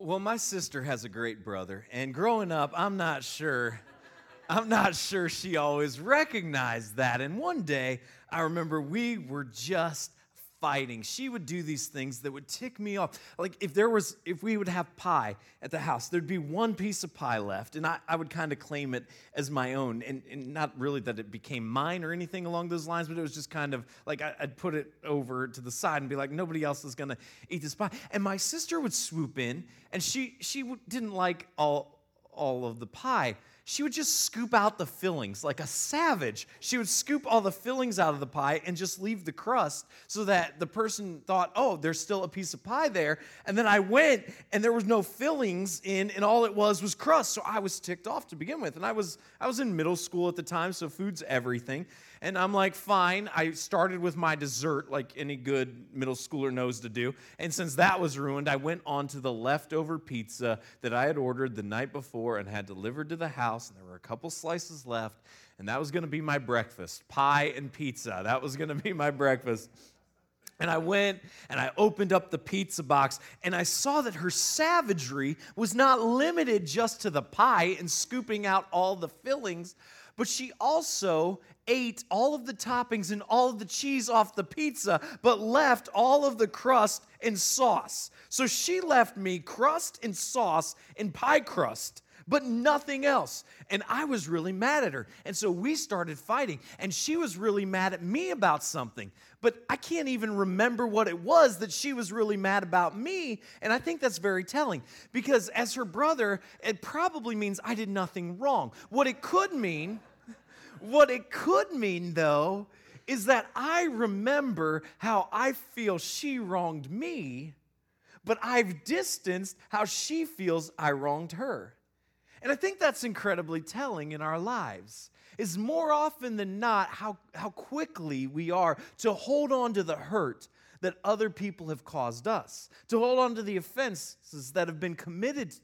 Well, my sister has a great brother, and growing up, I'm not sure. I'm not sure she always recognized that. And one day, I remember we were just fighting. She would do these things that would tick me off. Like if there was, if we would have pie at the house, there'd be one piece of pie left, and I, I would kind of claim it as my own. And, and, not really that it became mine or anything along those lines, but it was just kind of like I, I'd put it over to the side and be like, nobody else is gonna eat this pie. And my sister would swoop in, and she she didn't like all all of the pie she would just scoop out the fillings like a savage. She would scoop all the fillings out of the pie and just leave the crust so that the person thought, oh, there's still a piece of pie there. And then I went and there was no fillings in, and all it was was crust. So I was ticked off to begin with. And I was I was in middle school at the time, so food's everything. And I'm like, fine. I started with my dessert, like any good middle schooler knows to do. And since that was ruined, I went on to the leftover pizza that I had ordered the night before and had delivered to the house. And there were a couple slices left. And that was going to be my breakfast pie and pizza. That was going to be my breakfast. And I went and I opened up the pizza box and I saw that her savagery was not limited just to the pie and scooping out all the fillings, but she also ate all of the toppings and all of the cheese off the pizza, but left all of the crust and sauce. So she left me crust and sauce and pie crust but nothing else. And I was really mad at her. And so we started fighting, and she was really mad at me about something. But I can't even remember what it was that she was really mad about me. And I think that's very telling because, as her brother, it probably means I did nothing wrong. What it could mean what it could mean, though, is that I remember how I feel she wronged me, but I've distanced how she feels I wronged her. And I think that's incredibly telling in our lives. Is more often than not how, how quickly we are to hold on to the hurt that other people have caused us, to hold on to the offenses that have been committed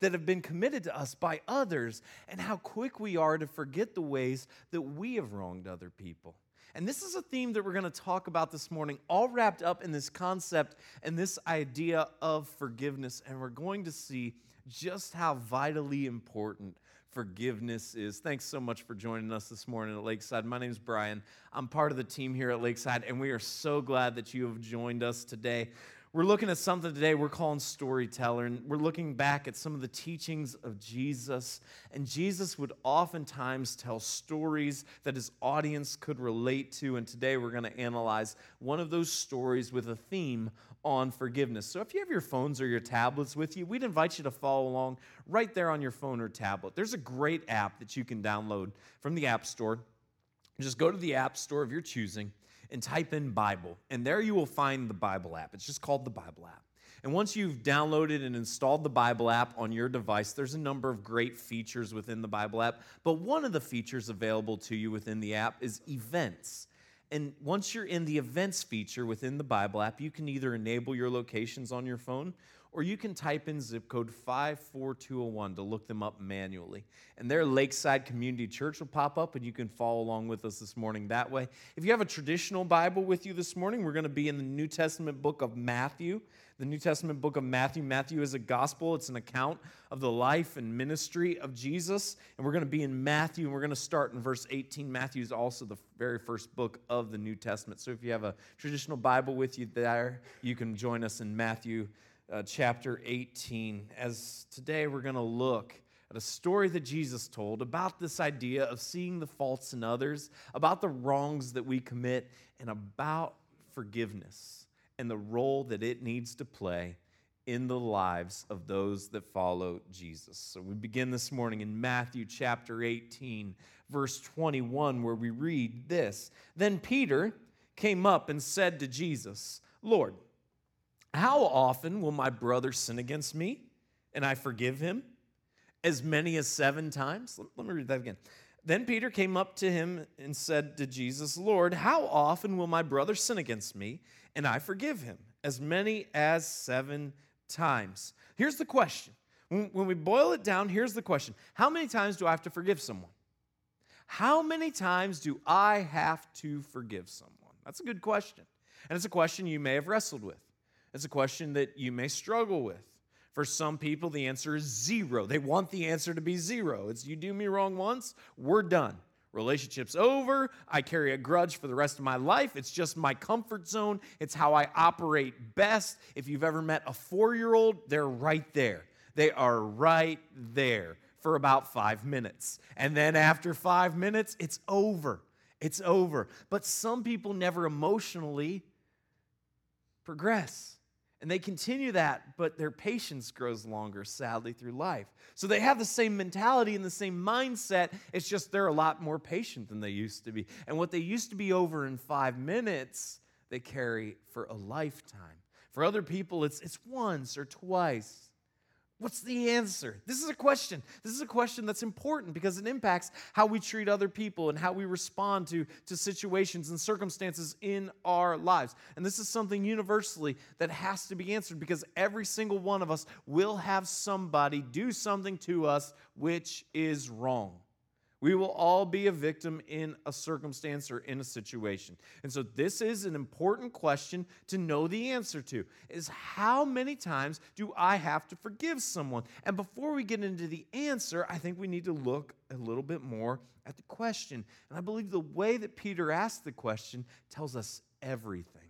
that have been committed to us by others, and how quick we are to forget the ways that we have wronged other people. And this is a theme that we're going to talk about this morning, all wrapped up in this concept and this idea of forgiveness. And we're going to see just how vitally important forgiveness is. Thanks so much for joining us this morning at Lakeside. My name is Brian. I'm part of the team here at Lakeside, and we are so glad that you have joined us today. We're looking at something today we're calling storyteller, and we're looking back at some of the teachings of Jesus. And Jesus would oftentimes tell stories that his audience could relate to. And today we're going to analyze one of those stories with a theme on forgiveness. So if you have your phones or your tablets with you, we'd invite you to follow along right there on your phone or tablet. There's a great app that you can download from the App Store. Just go to the App Store of your choosing and type in Bible. And there you will find the Bible app. It's just called the Bible app. And once you've downloaded and installed the Bible app on your device, there's a number of great features within the Bible app. But one of the features available to you within the app is events. And once you're in the events feature within the Bible app, you can either enable your locations on your phone or you can type in zip code 54201 to look them up manually. And their Lakeside Community Church will pop up, and you can follow along with us this morning that way. If you have a traditional Bible with you this morning, we're going to be in the New Testament book of Matthew. The New Testament book of Matthew. Matthew is a gospel, it's an account of the life and ministry of Jesus. And we're going to be in Matthew, and we're going to start in verse 18. Matthew is also the very first book of the New Testament. So if you have a traditional Bible with you there, you can join us in Matthew uh, chapter 18, as today we're going to look at a story that Jesus told about this idea of seeing the faults in others, about the wrongs that we commit, and about forgiveness and the role that it needs to play in the lives of those that follow Jesus. So we begin this morning in Matthew chapter 18, verse 21, where we read this Then Peter came up and said to Jesus, Lord, how often will my brother sin against me and I forgive him? As many as seven times? Let me read that again. Then Peter came up to him and said to Jesus, Lord, how often will my brother sin against me and I forgive him? As many as seven times. Here's the question. When we boil it down, here's the question How many times do I have to forgive someone? How many times do I have to forgive someone? That's a good question. And it's a question you may have wrestled with. It's a question that you may struggle with. For some people, the answer is zero. They want the answer to be zero. It's you do me wrong once, we're done. Relationship's over. I carry a grudge for the rest of my life. It's just my comfort zone. It's how I operate best. If you've ever met a four year old, they're right there. They are right there for about five minutes. And then after five minutes, it's over. It's over. But some people never emotionally progress. And they continue that, but their patience grows longer, sadly, through life. So they have the same mentality and the same mindset. It's just they're a lot more patient than they used to be. And what they used to be over in five minutes, they carry for a lifetime. For other people, it's, it's once or twice. What's the answer? This is a question. This is a question that's important because it impacts how we treat other people and how we respond to, to situations and circumstances in our lives. And this is something universally that has to be answered because every single one of us will have somebody do something to us which is wrong. We will all be a victim in a circumstance or in a situation. And so this is an important question to know the answer to is how many times do I have to forgive someone? And before we get into the answer, I think we need to look a little bit more at the question. And I believe the way that Peter asked the question tells us everything.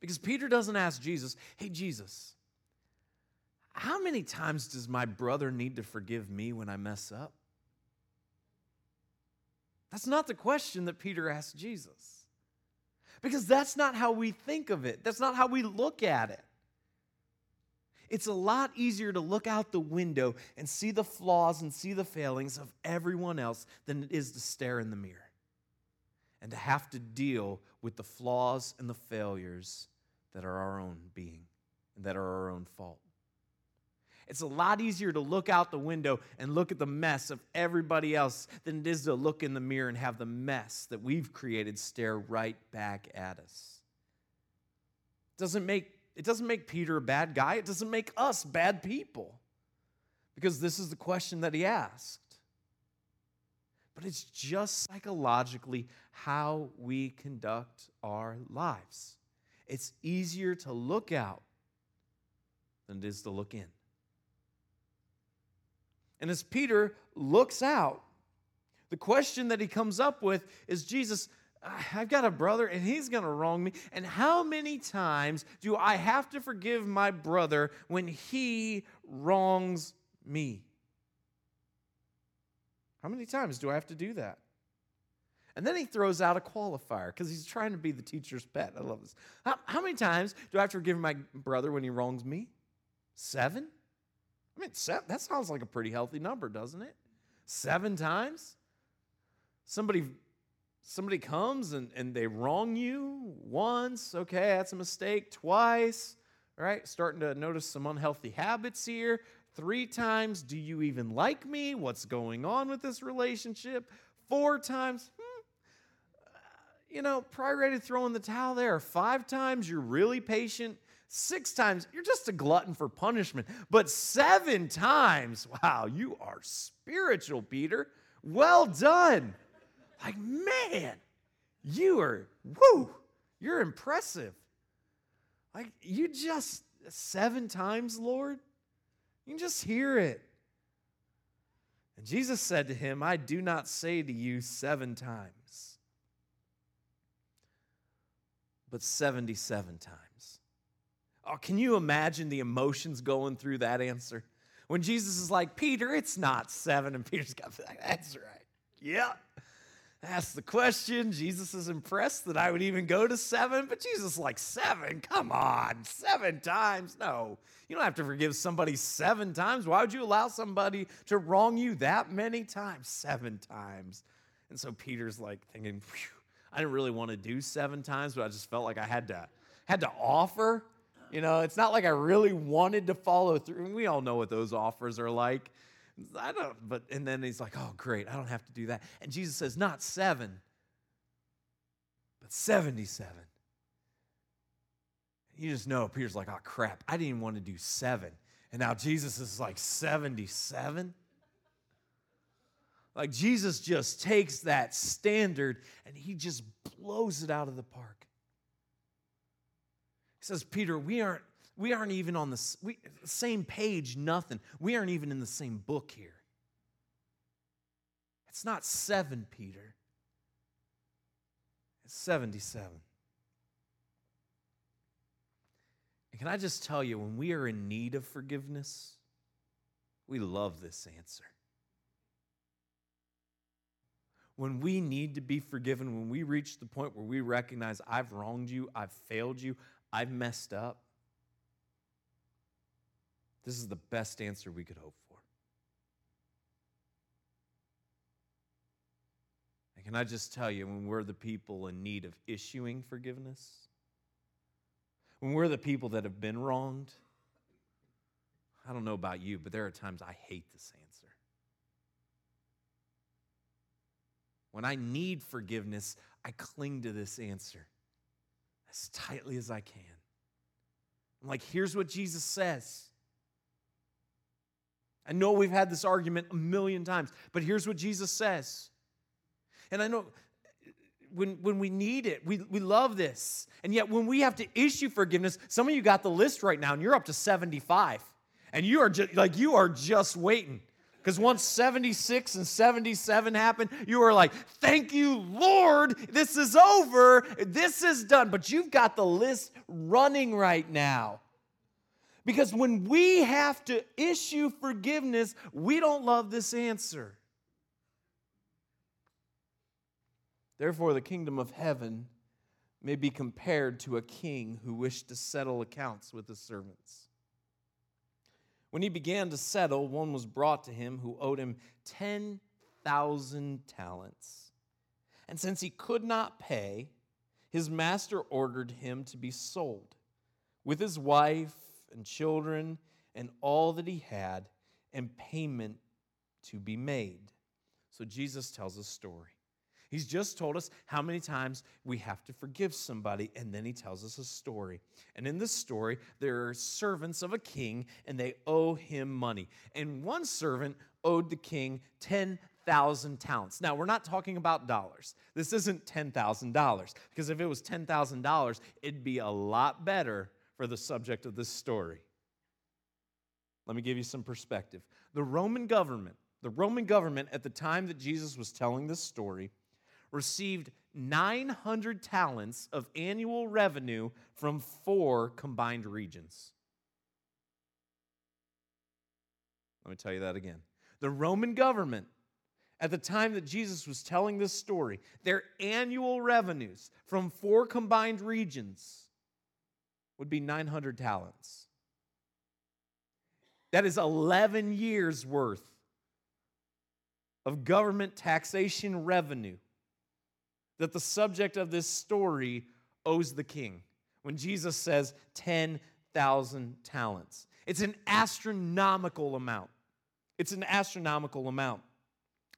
Because Peter doesn't ask Jesus, "Hey Jesus, how many times does my brother need to forgive me when I mess up?" That's not the question that Peter asked Jesus. Because that's not how we think of it, that's not how we look at it. It's a lot easier to look out the window and see the flaws and see the failings of everyone else than it is to stare in the mirror and to have to deal with the flaws and the failures that are our own being and that are our own fault. It's a lot easier to look out the window and look at the mess of everybody else than it is to look in the mirror and have the mess that we've created stare right back at us. It doesn't make, it doesn't make Peter a bad guy, it doesn't make us bad people. Because this is the question that he asked. But it's just psychologically how we conduct our lives. It's easier to look out than it is to look in. And as Peter looks out, the question that he comes up with is Jesus, I've got a brother and he's going to wrong me. And how many times do I have to forgive my brother when he wrongs me? How many times do I have to do that? And then he throws out a qualifier because he's trying to be the teacher's pet. I love this. How, how, many times do I have to forgive my brother when he wrongs me? Seven? I mean, seven, that sounds like a pretty healthy number, doesn't it? Seven times? Somebody somebody comes and, and they wrong you once, okay, that's a mistake. Twice, right? Starting to notice some unhealthy habits here. Three times, do you even like me? What's going on with this relationship? Four times, hmm, you know, probably ready to throw in the towel there. Five times, you're really patient Six times, you're just a glutton for punishment. But seven times, wow, you are spiritual, Peter. Well done. Like, man, you are, whoo, you're impressive. Like, you just, seven times, Lord? You can just hear it. And Jesus said to him, I do not say to you seven times, but 77 times. Oh, can you imagine the emotions going through that answer? When Jesus is like, Peter, it's not seven, and Peter's got, that's right. Yeah. That's the question. Jesus is impressed that I would even go to seven, but Jesus is like, seven? Come on, seven times? No. You don't have to forgive somebody seven times. Why would you allow somebody to wrong you that many times? Seven times. And so Peter's like thinking, I didn't really want to do seven times, but I just felt like I had to had to offer you know, it's not like I really wanted to follow through. We all know what those offers are like. I don't, but, and then he's like, oh, great, I don't have to do that. And Jesus says, not seven, but 77. You just know Peter's like, oh, crap, I didn't even want to do seven. And now Jesus is like 77. Like Jesus just takes that standard and he just blows it out of the park says, Peter, we aren't, we aren't even on the we, same page, nothing. We aren't even in the same book here. It's not seven, Peter, it's 77. And can I just tell you, when we are in need of forgiveness, we love this answer. When we need to be forgiven, when we reach the point where we recognize I've wronged you, I've failed you, I've messed up, this is the best answer we could hope for. And can I just tell you, when we're the people in need of issuing forgiveness, when we're the people that have been wronged, I don't know about you, but there are times I hate this answer. When I need forgiveness, I cling to this answer as tightly as I can. I'm like, here's what Jesus says. I know we've had this argument a million times, but here's what Jesus says. And I know when, when we need it, we, we love this. And yet, when we have to issue forgiveness, some of you got the list right now and you're up to 75. And you are just like, you are just waiting. Because once 76 and 77 happen, you are like, thank you, Lord, this is over, this is done. But you've got the list running right now. Because when we have to issue forgiveness, we don't love this answer. Therefore, the kingdom of heaven may be compared to a king who wished to settle accounts with his servants. When he began to settle, one was brought to him who owed him 10,000 talents. And since he could not pay, his master ordered him to be sold with his wife and children and all that he had, and payment to be made. So Jesus tells a story. He's just told us how many times we have to forgive somebody, and then he tells us a story. And in this story, there are servants of a king, and they owe him money. And one servant owed the king 10,000 talents. Now, we're not talking about dollars. This isn't $10,000, because if it was $10,000, it'd be a lot better for the subject of this story. Let me give you some perspective. The Roman government, the Roman government at the time that Jesus was telling this story, received 900 talents of annual revenue from four combined regions. Let me tell you that again. The Roman government, at the time that Jesus was telling this story, their annual revenues from four combined regions would be 900 talents. That is 11 years worth of government taxation revenue that the subject of this story owes the king when Jesus says 10,000 talents. It's an astronomical amount. It's an astronomical amount.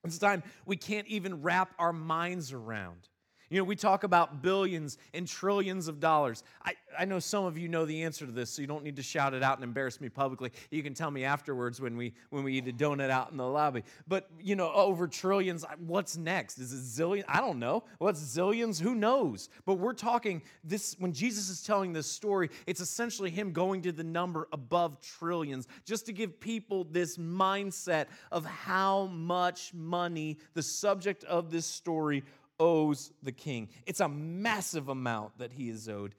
It's a time we can't even wrap our minds around. You know, we talk about billions and trillions of dollars. I, I know some of you know the answer to this, so you don't need to shout it out and embarrass me publicly. You can tell me afterwards when we when we eat a donut out in the lobby. But you know, over trillions, what's next? Is it zillion? I don't know. What's zillions? Who knows? But we're talking this when Jesus is telling this story, it's essentially him going to the number above trillions, just to give people this mindset of how much money the subject of this story owes the king. It's a massive amount that he is owed.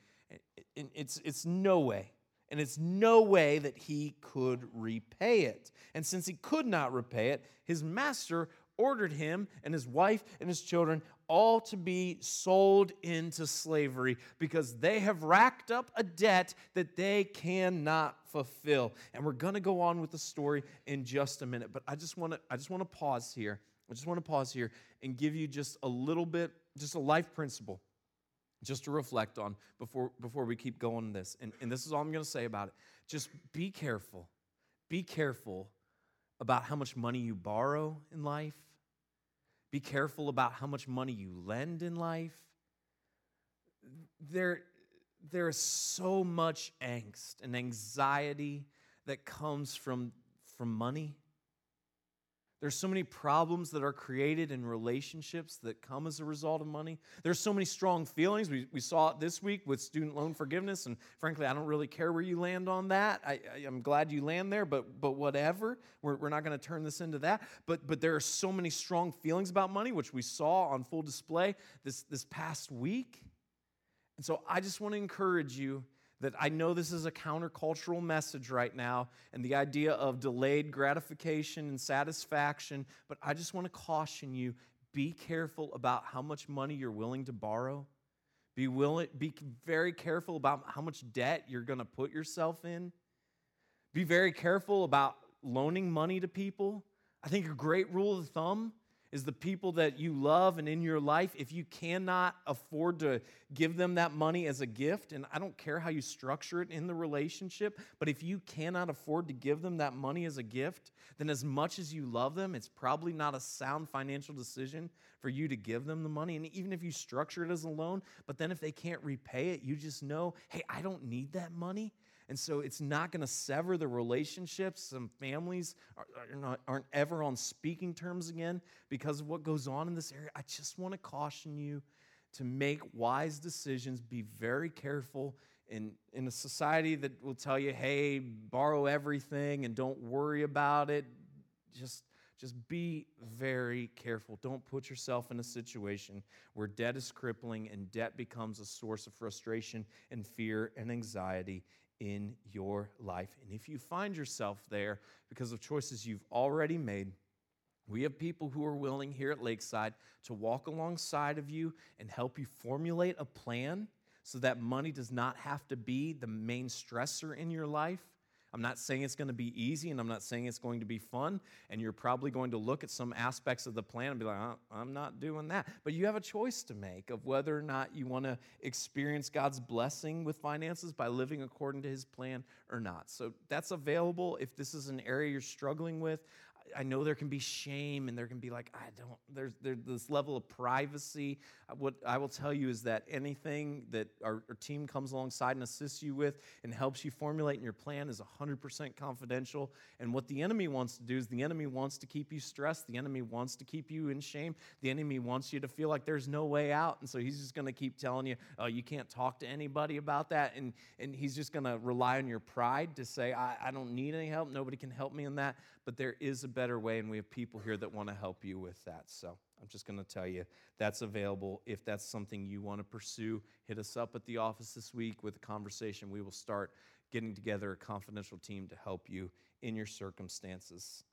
It's, it's no way. And it's no way that he could repay it. And since he could not repay it, his master ordered him and his wife and his children all to be sold into slavery because they have racked up a debt that they cannot fulfill. And we're going to go on with the story in just a minute, but I just want to I just want to pause here I just want to pause here and give you just a little bit, just a life principle, just to reflect on before, before we keep going on this. And, and this is all I'm going to say about it. Just be careful. Be careful about how much money you borrow in life. Be careful about how much money you lend in life. There, there is so much angst and anxiety that comes from, from money There's so many problems that are created in relationships that come as a result of money. There's so many strong feelings. We, we saw it this week with student loan forgiveness, and frankly, I don't really care where you land on that. I, I, am glad you land there, but, but whatever. We're, we're not going to turn this into that. But, but there are so many strong feelings about money, which we saw on full display this, this past week. And so I just want to encourage you that I know this is a countercultural message right now and the idea of delayed gratification and satisfaction, but I just want to caution you be careful about how much money you're willing to borrow. Be, willing, be very careful about how much debt you're going to put yourself in. Be very careful about loaning money to people. I think a great rule of thumb is the people that you love and in your life, if you cannot afford to give them that money as a gift, and I don't care how you structure it in the relationship, but if you cannot afford to give them that money as a gift, then as much as you love them, it's probably not a sound financial decision for you to give them the money. And even if you structure it as a loan, but then if they can't repay it, you just know, hey, I don't need that money. And so it's not going to sever the relationships. Some families are, are not, aren't ever on speaking terms again because of what goes on in this area. I just want to caution you to make wise decisions. Be very careful in, in a society that will tell you, hey, borrow everything and don't worry about it. Just just be very careful. Don't put yourself in a situation where debt is crippling and debt becomes a source of frustration and fear and anxiety in your life. And if you find yourself there because of choices you've already made, we have people who are willing here at Lakeside to walk alongside of you and help you formulate a plan so that money does not have to be the main stressor in your life. I'm not saying it's going to be easy and I'm not saying it's going to be fun. And you're probably going to look at some aspects of the plan and be like, oh, I'm not doing that. But you have a choice to make of whether or not you want to experience God's blessing with finances by living according to his plan or not. So that's available if this is an area you're struggling with. I know there can be shame and there can be like, I don't, there's, there's this level of privacy. Uh, what I will tell you is that anything that our, our team comes alongside and assists you with and helps you formulate in your plan is 100% confidential. And what the enemy wants to do is the enemy wants to keep you stressed. The enemy wants to keep you in shame. The enemy wants you to feel like there's no way out. And so he's just going to keep telling you, oh, you can't talk to anybody about that. And, and he's just going to rely on your pride to say, I, I don't need any help. Nobody can help me in that. But there is a better way, and we have people here that want to help you with that. So I'm just going to tell you that's available. If that's something you want to pursue, hit us up at the office this week with a conversation. We will start getting together a confidential team to help you in your circumstances.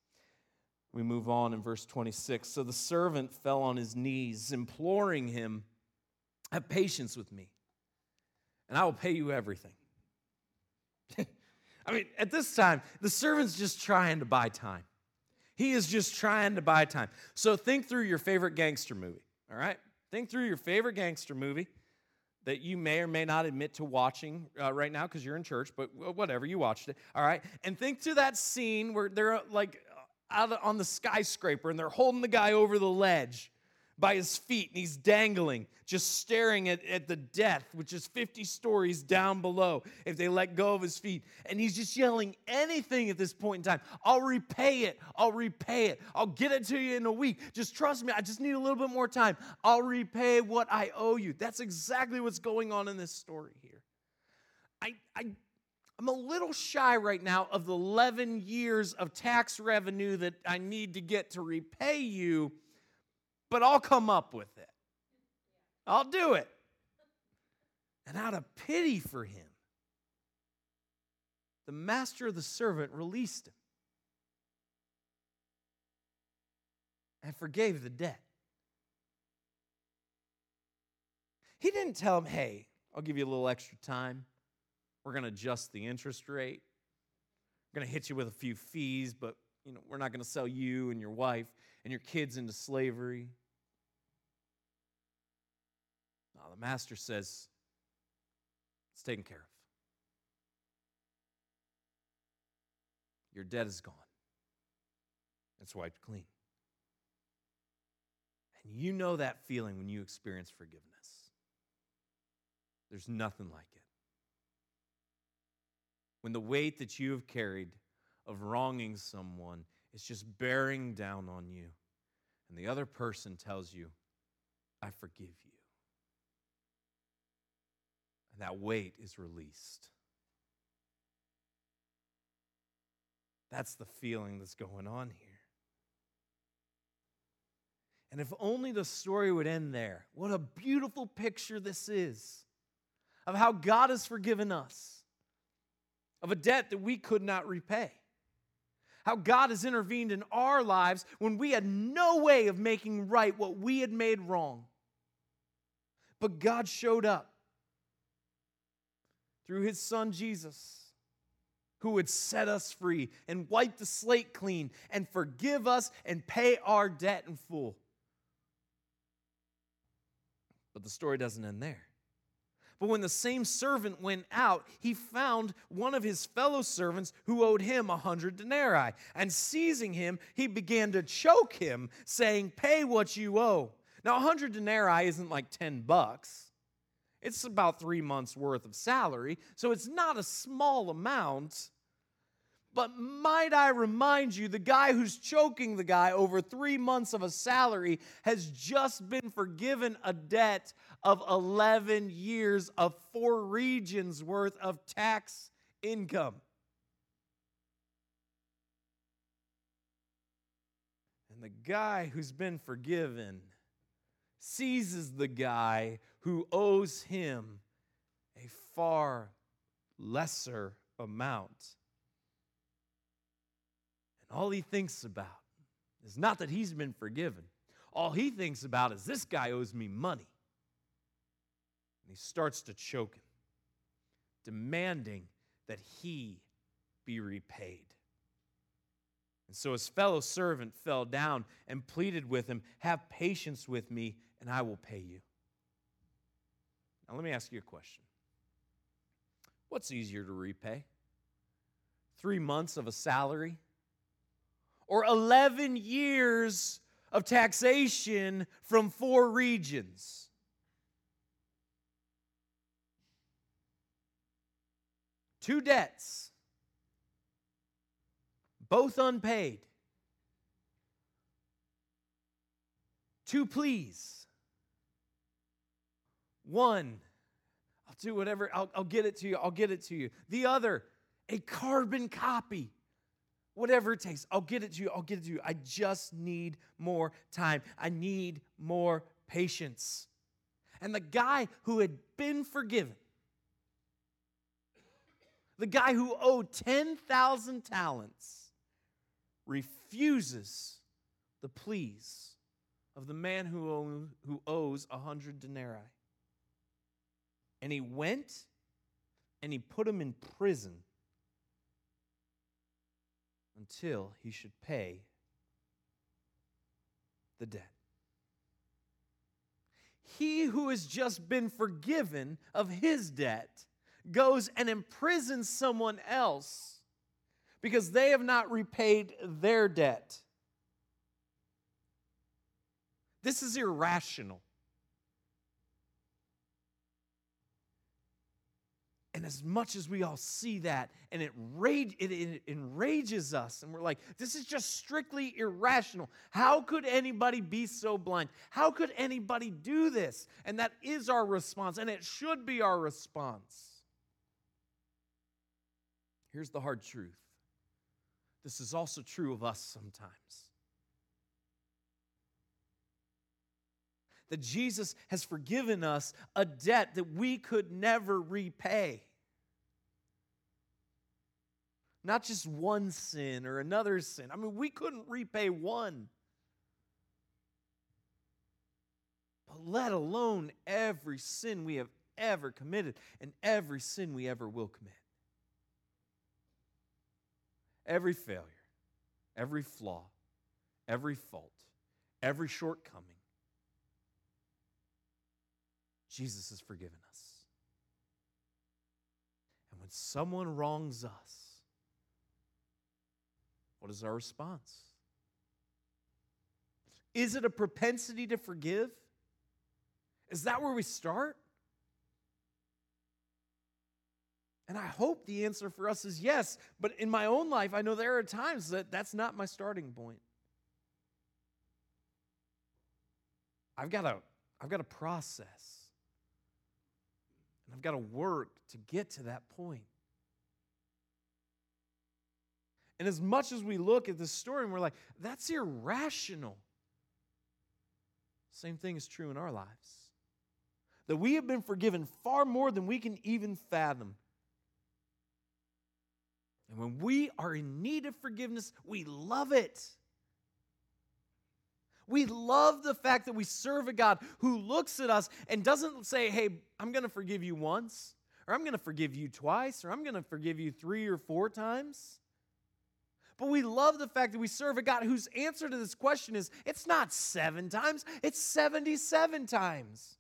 We move on in verse 26. So the servant fell on his knees, imploring him, Have patience with me, and I will pay you everything. I mean, at this time, the servant's just trying to buy time. He is just trying to buy time. So think through your favorite gangster movie, all right? Think through your favorite gangster movie that you may or may not admit to watching uh, right now because you're in church, but whatever, you watched it, all right? And think to that scene where they're like out on the skyscraper and they're holding the guy over the ledge by his feet and he's dangling, just staring at, at the death, which is 50 stories down below if they let go of his feet. And he's just yelling anything at this point in time. I'll repay it. I'll repay it. I'll get it to you in a week. Just trust me. I just need a little bit more time. I'll repay what I owe you. That's exactly what's going on in this story here. I, I I'm a little shy right now of the 11 years of tax revenue that I need to get to repay you but I'll come up with it. I'll do it. And out of pity for him, the master of the servant released him and forgave the debt. He didn't tell him, hey, I'll give you a little extra time. We're going to adjust the interest rate. We're going to hit you with a few fees, but you know, we're not going to sell you and your wife and your kids into slavery. No, the master says, it's taken care of. Your debt is gone. It's wiped clean. And you know that feeling when you experience forgiveness. There's nothing like it. When the weight that you have carried of wronging someone is just bearing down on you, and the other person tells you, I forgive you. And that weight is released. That's the feeling that's going on here. And if only the story would end there. What a beautiful picture this is of how God has forgiven us of a debt that we could not repay. How God has intervened in our lives when we had no way of making right what we had made wrong. But God showed up through his son Jesus who would set us free and wipe the slate clean and forgive us and pay our debt in full. But the story doesn't end there. But when the same servant went out, he found one of his fellow servants who owed him a hundred denarii. And seizing him, he began to choke him, saying, Pay what you owe. Now, a hundred denarii isn't like 10 bucks. It's about three months' worth of salary, so it's not a small amount. But might I remind you, the guy who's choking the guy over three months of a salary has just been forgiven a debt of 11 years of four regions worth of tax income. And the guy who's been forgiven seizes the guy who owes him a far lesser amount. All he thinks about is not that he's been forgiven. All he thinks about is this guy owes me money. And he starts to choke him, demanding that he be repaid. And so his fellow servant fell down and pleaded with him, Have patience with me, and I will pay you. Now, let me ask you a question What's easier to repay? Three months of a salary? Or 11 years of taxation from four regions? Two debts, both unpaid. Two pleas. One, I'll do whatever, I'll, I'll get it to you, I'll get it to you. The other, a carbon copy. Whatever it takes, I'll get it to you, I'll get it to you. I just need more time. I need more patience. And the guy who had been forgiven the guy who owed 10,000 talents refuses the pleas of the man who, own, who owes 100 denarii. And he went and he put him in prison until he should pay the debt. He who has just been forgiven of his debt goes and imprisons someone else because they have not repaid their debt. This is irrational. As much as we all see that and it, rage, it, it, enrages us, and we're like, this is just strictly irrational. How could anybody be so blind? How could anybody do this? And that is our response, and it should be our response. Here's the hard truth this is also true of us sometimes. That Jesus has forgiven us a debt that we could never repay. Not just one sin or another sin. I mean, we couldn't repay one. But let alone every sin we have ever committed and every sin we ever will commit every failure, every flaw, every fault, every shortcoming, Jesus has forgiven us. And when someone wrongs us, what is our response? Is it a propensity to forgive? Is that where we start? And I hope the answer for us is yes. But in my own life, I know there are times that that's not my starting point. I've got to, I've got to process. And I've got to work to get to that point. And as much as we look at this story and we're like, that's irrational, same thing is true in our lives. That we have been forgiven far more than we can even fathom. And when we are in need of forgiveness, we love it. We love the fact that we serve a God who looks at us and doesn't say, hey, I'm going to forgive you once, or I'm going to forgive you twice, or I'm going to forgive you three or four times. But we love the fact that we serve a God whose answer to this question is it's not seven times, it's 77 times.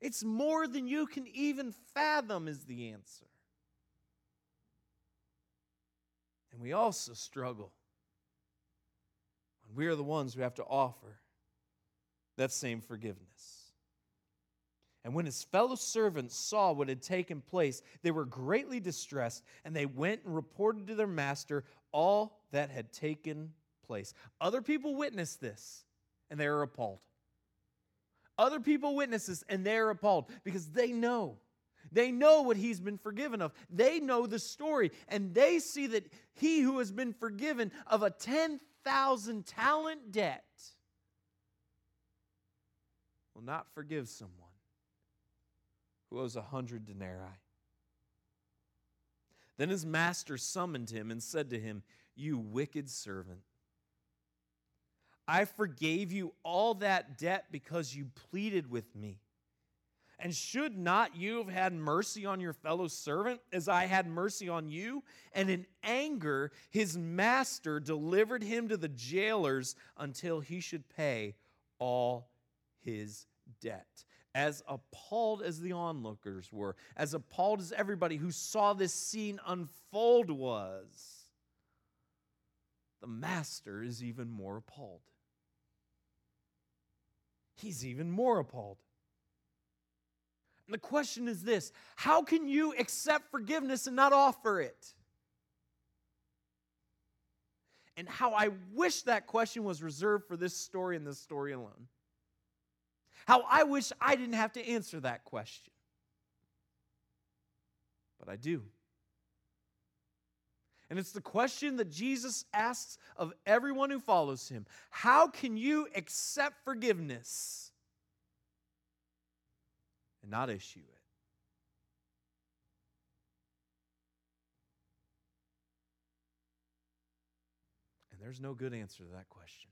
It's more than you can even fathom, is the answer. And we also struggle when we are the ones who have to offer that same forgiveness. And when his fellow servants saw what had taken place, they were greatly distressed, and they went and reported to their master all that had taken place. Other people witnessed this, and they are appalled. Other people witness this, and they are appalled because they know. They know what he's been forgiven of. They know the story, and they see that he who has been forgiven of a 10,000 talent debt will not forgive someone who owes a hundred denarii. Then his master summoned him and said to him, You wicked servant. I forgave you all that debt because you pleaded with me. And should not you have had mercy on your fellow servant as I had mercy on you? And in anger, his master delivered him to the jailers until he should pay all his debt as appalled as the onlookers were, as appalled as everybody who saw this scene unfold was, the master is even more appalled. He's even more appalled. And the question is this how can you accept forgiveness and not offer it? And how I wish that question was reserved for this story and this story alone. How I wish I didn't have to answer that question. But I do. And it's the question that Jesus asks of everyone who follows him How can you accept forgiveness and not issue it? And there's no good answer to that question.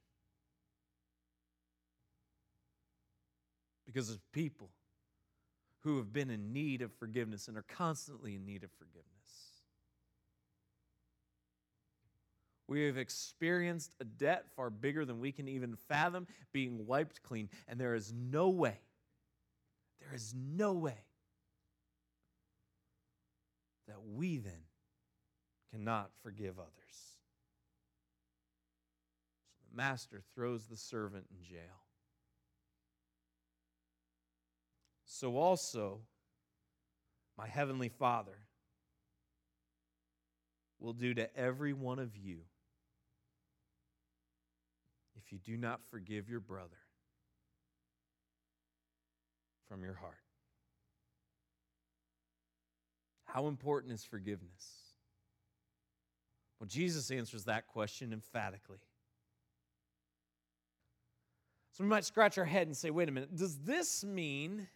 Because of people who have been in need of forgiveness and are constantly in need of forgiveness. We have experienced a debt far bigger than we can even fathom being wiped clean, and there is no way, there is no way that we then cannot forgive others. So the master throws the servant in jail. So also my heavenly Father will do to every one of you if you do not forgive your brother from your heart. How important is forgiveness? Well, Jesus answers that question emphatically. So we might scratch our head and say, wait a minute, does this mean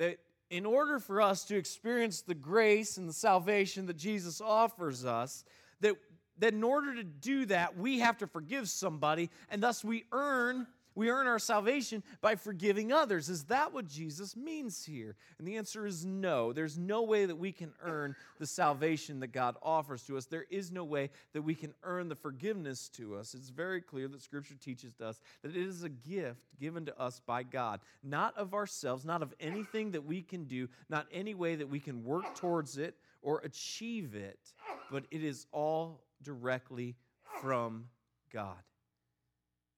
that in order for us to experience the grace and the salvation that Jesus offers us, that, that in order to do that, we have to forgive somebody, and thus we earn we earn our salvation by forgiving others. Is that what Jesus means here? And the answer is no. There's no way that we can earn the salvation that God offers to us. There is no way that we can earn the forgiveness to us. It's very clear that Scripture teaches us that it is a gift given to us by God, not of ourselves, not of anything that we can do, not any way that we can work towards it or achieve it, but it is all directly from God.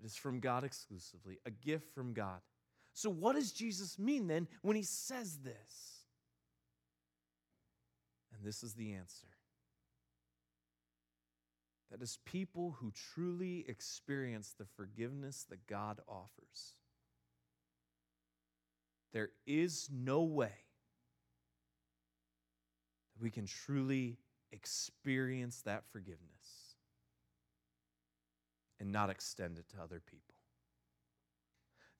It is from God exclusively, a gift from God. So, what does Jesus mean then when he says this? And this is the answer that as people who truly experience the forgiveness that God offers, there is no way that we can truly experience that forgiveness and not extend it to other people.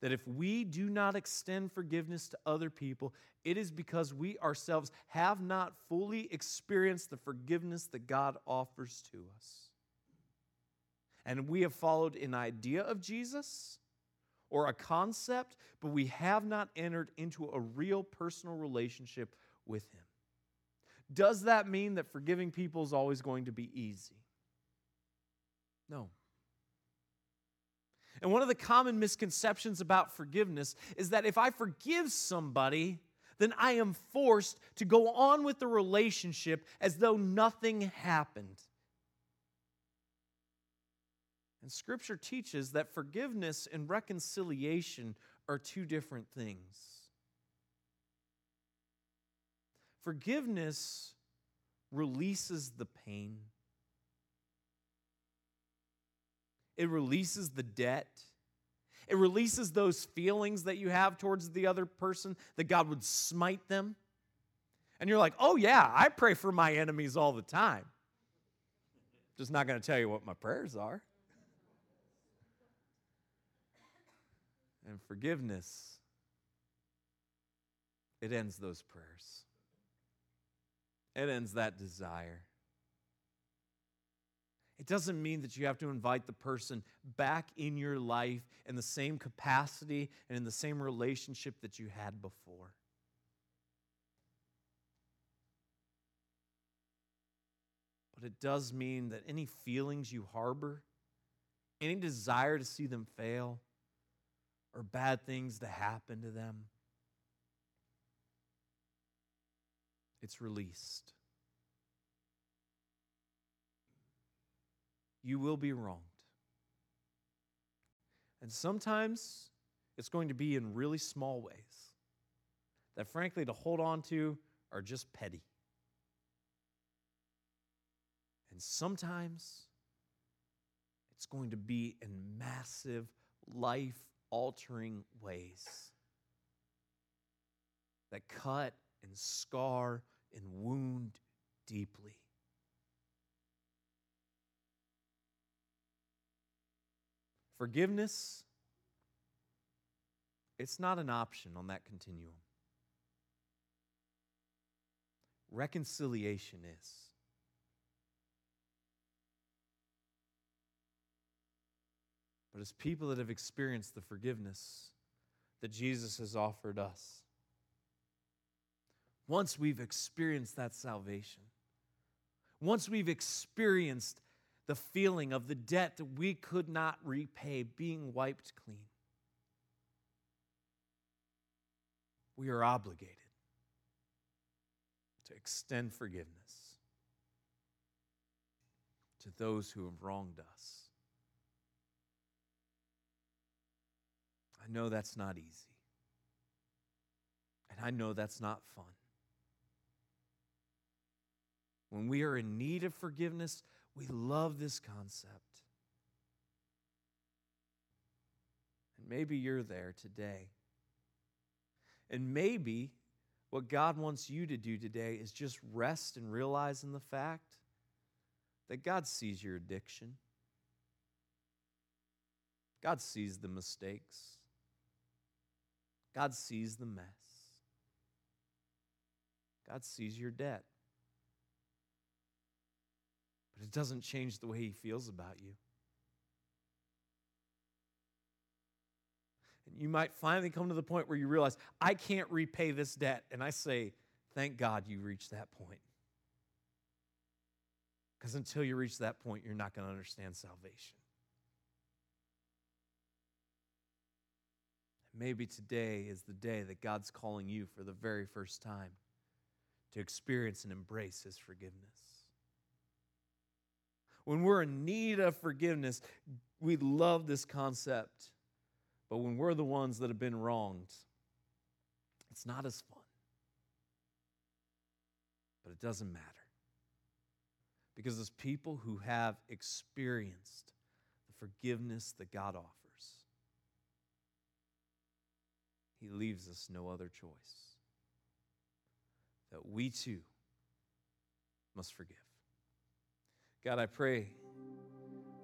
That if we do not extend forgiveness to other people, it is because we ourselves have not fully experienced the forgiveness that God offers to us. And we have followed an idea of Jesus or a concept, but we have not entered into a real personal relationship with Him. Does that mean that forgiving people is always going to be easy? No. And one of the common misconceptions about forgiveness is that if I forgive somebody, then I am forced to go on with the relationship as though nothing happened. And Scripture teaches that forgiveness and reconciliation are two different things. Forgiveness releases the pain, it releases the debt. It releases those feelings that you have towards the other person that God would smite them. And you're like, oh, yeah, I pray for my enemies all the time. Just not going to tell you what my prayers are. And forgiveness, it ends those prayers. It ends that desire. It doesn't mean that you have to invite the person back in your life in the same capacity and in the same relationship that you had before. But it does mean that any feelings you harbor, any desire to see them fail, or bad things to happen to them, it's released. You will be wronged. And sometimes it's going to be in really small ways that, frankly, to hold on to are just petty. And sometimes it's going to be in massive, life altering ways that cut and scar and wound deeply. Forgiveness, it's not an option on that continuum. Reconciliation is. But as people that have experienced the forgiveness that Jesus has offered us, once we've experienced that salvation, once we've experienced the feeling of the debt that we could not repay being wiped clean, we are obligated to extend forgiveness to those who have wronged us. I know that's not easy. And I know that's not fun. When we are in need of forgiveness, we love this concept. And maybe you're there today. And maybe what God wants you to do today is just rest and realize in the fact that God sees your addiction. God sees the mistakes. God sees the mess. God sees your debt. It doesn't change the way He feels about you. And you might finally come to the point where you realize, I can't repay this debt. And I say, thank God you reached that point. Because until you reach that point, you're not going to understand salvation. Maybe today is the day that God's calling you for the very first time to experience and embrace His forgiveness. When we're in need of forgiveness, we love this concept. But when we're the ones that have been wronged, it's not as fun. But it doesn't matter. Because as people who have experienced the forgiveness that God offers, He leaves us no other choice. That we too must forgive. God, I pray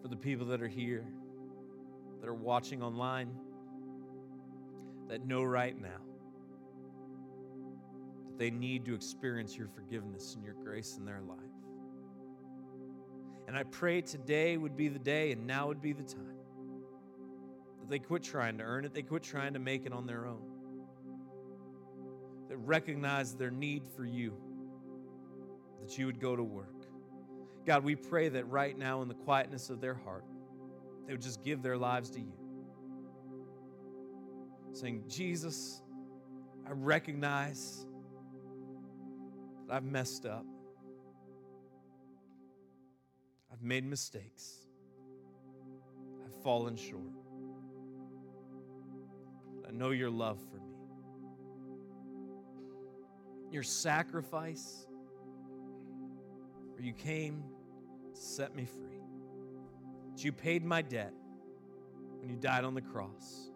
for the people that are here, that are watching online, that know right now that they need to experience your forgiveness and your grace in their life. And I pray today would be the day and now would be the time that they quit trying to earn it, they quit trying to make it on their own, that recognize their need for you, that you would go to work. God, we pray that right now in the quietness of their heart, they would just give their lives to you. Saying, Jesus, I recognize that I've messed up. I've made mistakes. I've fallen short. I know your love for me. Your sacrifice, where you came to set me free. That you paid my debt when you died on the cross.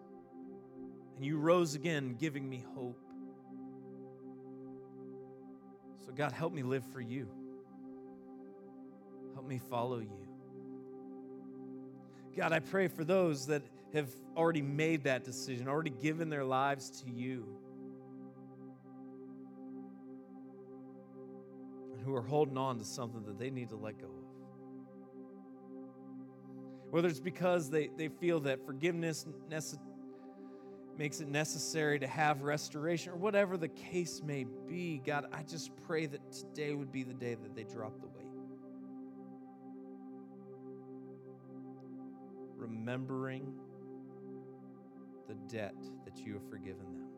And you rose again, giving me hope. So, God, help me live for you. Help me follow you. God, I pray for those that have already made that decision, already given their lives to you, who are holding on to something that they need to let go of. Whether it's because they, they feel that forgiveness nece- makes it necessary to have restoration, or whatever the case may be, God, I just pray that today would be the day that they drop the weight. remembering the debt that you have forgiven them.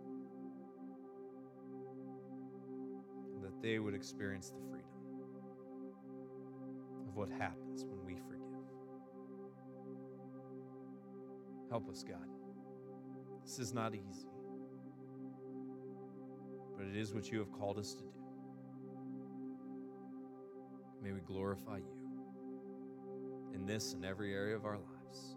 That they would experience the freedom what happens when we forgive. Help us, God. This is not easy, but it is what you have called us to do. May we glorify you in this and every area of our lives.